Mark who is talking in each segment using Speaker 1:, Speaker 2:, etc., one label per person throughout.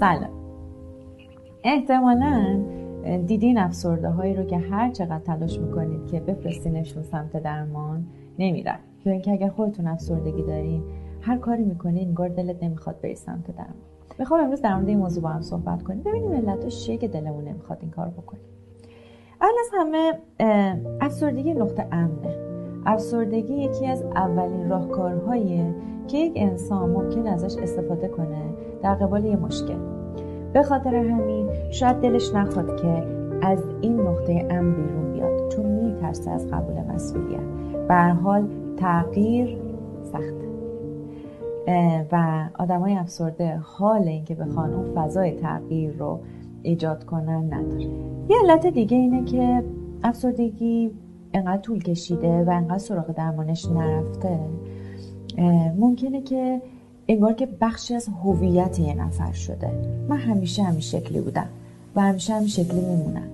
Speaker 1: سلام. احتمالا دیدین افسرده هایی رو که هر چقدر تلاش می‌کنید که بفرستینشون سمت درمان نمیرن. یا اینکه اگر خودتون افسردگی دارین هر کاری می‌کنین انگار دلت نمی‌خواد بری سمت درمان. می‌خوام امروز در مورد این موضوع با هم صحبت کنیم. ببینیم علتش چیه که دلمون نمی‌خواد این کار بکنیم اول از همه افسردگی نقطه امنه. افسردگی یکی از اولین راهکارهاییه که یک انسان ممکن ازش استفاده کنه در قبال یه مشکل. به خاطر همین شاید دلش نخواد که از این نقطه ام بیرون بیاد. چون میترسه از قبول مسئولیت. به حال تغییر سخته و های افسرده حال اینکه بخوان اون فضای تغییر رو ایجاد کنن نداره. یه علت دیگه اینه که افسردگی انقدر طول کشیده و انقدر سراغ درمانش نرفته. ممکنه که انگار که بخشی از هویت یه نفر شده. من همیشه همین شکلی بودم و همیشه همین شکلی میمونم.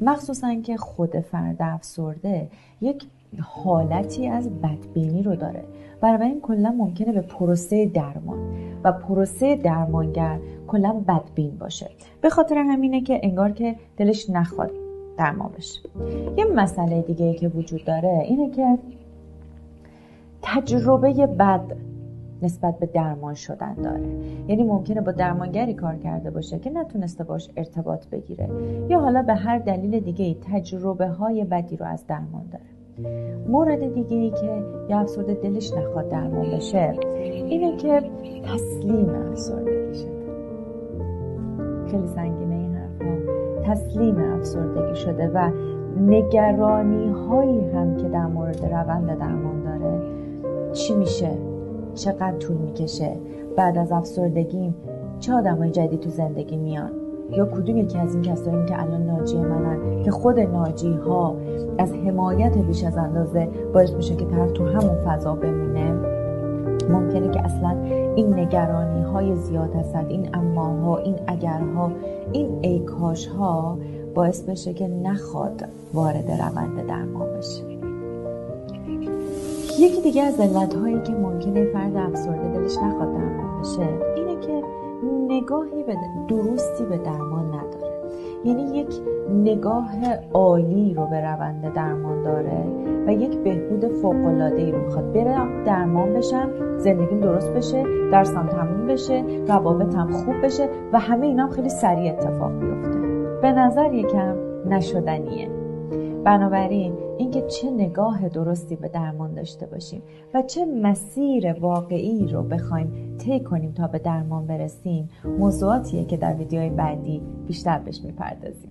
Speaker 1: مخصوصا که خود فرد افسرده یک حالتی از بدبینی رو داره. این کلا ممکنه به پروسه درمان و پروسه درمانگر کلا بدبین باشه. به خاطر همینه که انگار که دلش نخواد درمان بشه. یه مسئله دیگه که وجود داره اینه که تجربه بد نسبت به درمان شدن داره. یعنی ممکنه با درمانگری کار کرده باشه که نتونسته باش ارتباط بگیره. یا حالا به هر دلیل دیگه تجربه های بدی رو از درمان داره. مورد دیگه ای که یه افسرده دلش نخواد درمان بشه اینه که تسلیم افسردگی شده خیلی سنگینه این حرفا. تسلیم افسردگی شده و نگرانی هایی هم که در مورد روند درمان داره. چی میشه؟ چقدر طول می‌کشه. بعد از افسردگیم چه های جدید تو زندگی میان؟ یا کدوم یکی از این کسایی که الان ناجی منن که خود ناجی ها از حمایت بیش از اندازه باعث میشه که طرف تو همون فضا بمونه؟ ممکنه که اصلا این نگرانی های زیاد هستند این اماها این اگرها این ایکاش ها باعث بشه که نخواد وارد روند درمان یکی دیگه از علت هایی که ممکنه فرد افسرده دلش نخواد درمان بشه اینه که نگاهی به درستی به درمان نداره. یعنی یک نگاه عالی رو به روند درمان داره و یک بهبود ای رو می‌خواد. بره درمان بشم زندگیم درست بشه درسم تموم بشه روابطم خوب بشه و همه اینا خیلی سریع اتفاق بیفته. به نظر یکم نشدنیه. بنابراین اینکه چه نگاه درستی به درمان داشته باشیم و چه مسیر واقعی رو بخوایم طی کنیم تا به درمان برسیم موضوعاتیه که در ویدیوهای بعدی بیشتر بهش می‌پردازیم.